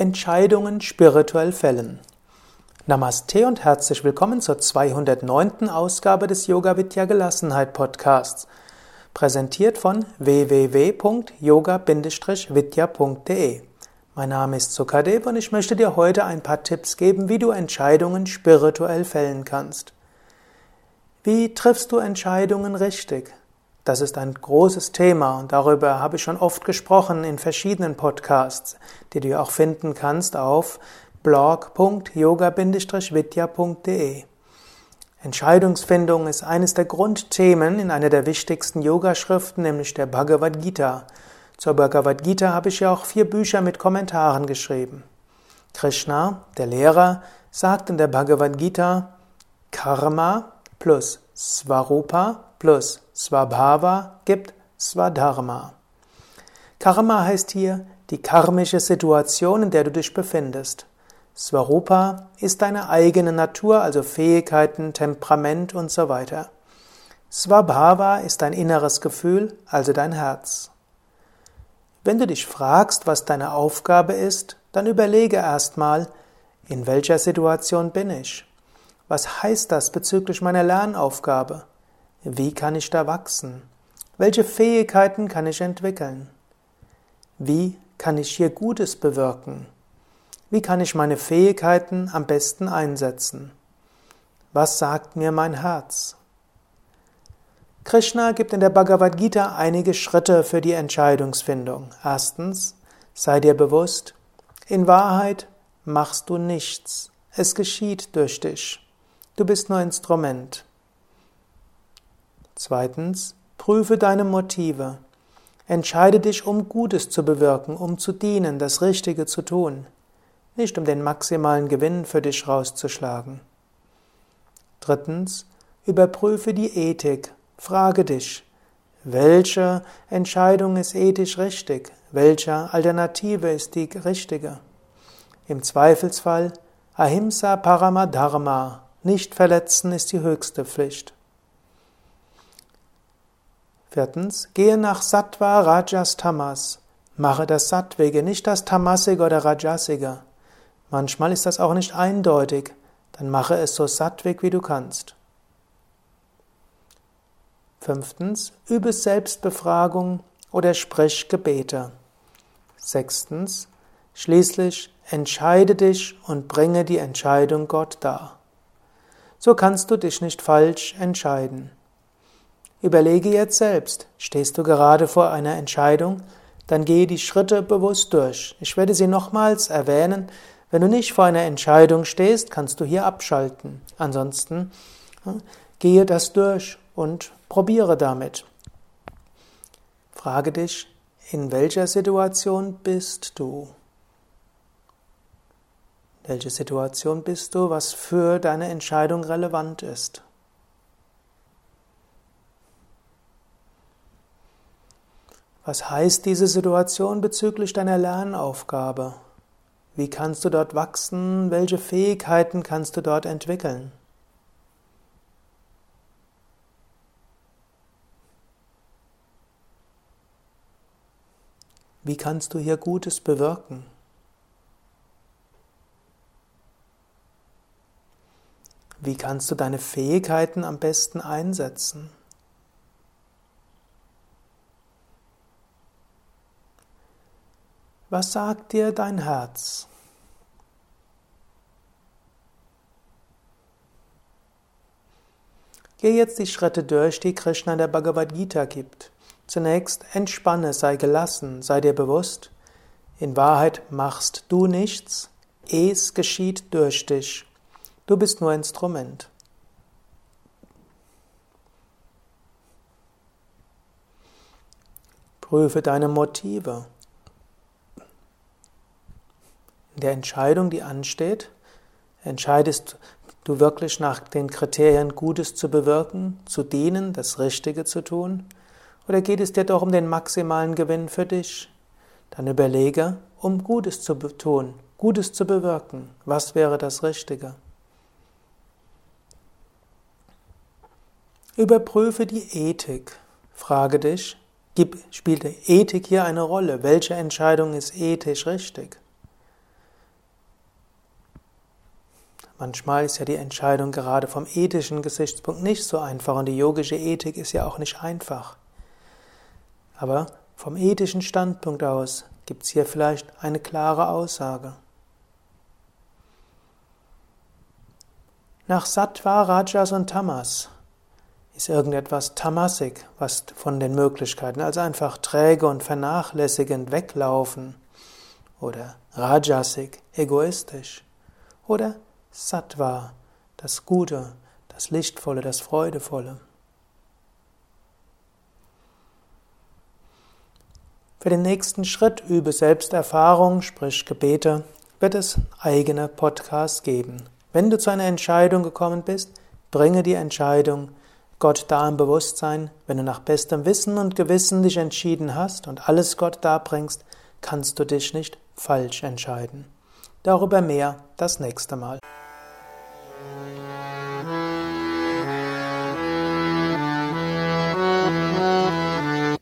Entscheidungen spirituell fällen. Namaste und herzlich willkommen zur 209. Ausgabe des Yoga Vidya Gelassenheit Podcasts, präsentiert von www.yoga-vidya.de. Mein Name ist Sukadev und ich möchte dir heute ein paar Tipps geben, wie du Entscheidungen spirituell fällen kannst. Wie triffst du Entscheidungen richtig? Das ist ein großes Thema und darüber habe ich schon oft gesprochen in verschiedenen Podcasts, die du auch finden kannst auf blog.yoga-vidya.de. Entscheidungsfindung ist eines der Grundthemen in einer der wichtigsten Yogaschriften, nämlich der Bhagavad Gita. Zur Bhagavad Gita habe ich ja auch vier Bücher mit Kommentaren geschrieben. Krishna, der Lehrer, sagt in der Bhagavad Gita, Karma plus Svarupa plus Svabhava gibt Swadharma. Karma heißt hier die karmische Situation, in der du dich befindest. Svarupa ist deine eigene Natur, also Fähigkeiten, Temperament und so weiter. Svabhava ist dein inneres Gefühl, also dein Herz. Wenn du dich fragst, was deine Aufgabe ist, dann überlege erstmal, in welcher Situation bin ich? Was heißt das bezüglich meiner Lernaufgabe? Wie kann ich da wachsen? Welche Fähigkeiten kann ich entwickeln? Wie kann ich hier Gutes bewirken? Wie kann ich meine Fähigkeiten am besten einsetzen? Was sagt mir mein Herz? Krishna gibt in der Bhagavad Gita einige Schritte für die Entscheidungsfindung. Erstens, sei dir bewusst, in Wahrheit machst du nichts. Es geschieht durch dich. Du bist nur Instrument. Zweitens, prüfe deine Motive. Entscheide dich, um Gutes zu bewirken, um zu dienen, das Richtige zu tun, nicht um den maximalen Gewinn für dich rauszuschlagen. Drittens, überprüfe die Ethik. Frage dich, welche Entscheidung ist ethisch richtig? Welche Alternative ist die richtige? Im Zweifelsfall Ahimsa Paramadharma, nicht verletzen ist die höchste Pflicht. Viertens, gehe nach Sattva, Rajas, Tamas. Mache das Sattvige, nicht das Tamasige oder Rajasige. Manchmal ist das auch nicht eindeutig, dann mache es so sattwig, wie du kannst. Fünftens, übe Selbstbefragung oder sprich Gebete. Sechstens, schließlich entscheide dich und bringe die Entscheidung Gott dar. So kannst du dich nicht falsch entscheiden. Überlege jetzt selbst, stehst du gerade vor einer Entscheidung, dann gehe die Schritte bewusst durch. Ich werde sie nochmals erwähnen. Wenn du nicht vor einer Entscheidung stehst, kannst du hier abschalten. Ansonsten gehe das durch und probiere damit. Frage dich, in welcher Situation bist du? Welche Situation bist du, was für deine Entscheidung relevant ist? Was heißt diese Situation bezüglich deiner Lernaufgabe? Wie kannst du dort wachsen? Welche Fähigkeiten kannst du dort entwickeln? Wie kannst du hier Gutes bewirken? Wie kannst du deine Fähigkeiten am besten einsetzen? Was sagt dir dein Herz? Geh jetzt die Schritte durch, die Krishna in der Bhagavad Gita gibt. Zunächst entspanne, sei gelassen, sei dir bewusst, in Wahrheit machst du nichts, es geschieht durch dich. Du bist nur Instrument. Prüfe deine Motive der Entscheidung, die ansteht, entscheidest du wirklich nach den Kriterien Gutes zu bewirken, zu dienen, das Richtige zu tun? Oder geht es dir doch um den maximalen Gewinn für dich? Dann überlege, um Gutes zu tun, Gutes zu bewirken. Was wäre das Richtige? Überprüfe die Ethik. Frage dich, spielt Ethik hier eine Rolle? Welche Entscheidung ist ethisch richtig? Manchmal ist ja die Entscheidung gerade vom ethischen Gesichtspunkt nicht so einfach und die yogische Ethik ist ja auch nicht einfach. Aber vom ethischen Standpunkt aus gibt es hier vielleicht eine klare Aussage. Nach Sattva, Rajas und Tamas ist irgendetwas tamasig, was von den Möglichkeiten, also einfach träge und vernachlässigend weglaufen oder rajasig, egoistisch oder Sattva, das Gute, das Lichtvolle, das Freudevolle. Für den nächsten Schritt übe Selbsterfahrung, sprich Gebete, wird es eigene Podcasts geben. Wenn du zu einer Entscheidung gekommen bist, bringe die Entscheidung Gott da im Bewusstsein. Wenn du nach bestem Wissen und Gewissen dich entschieden hast und alles Gott darbringst, kannst du dich nicht falsch entscheiden. Darüber mehr das nächste Mal.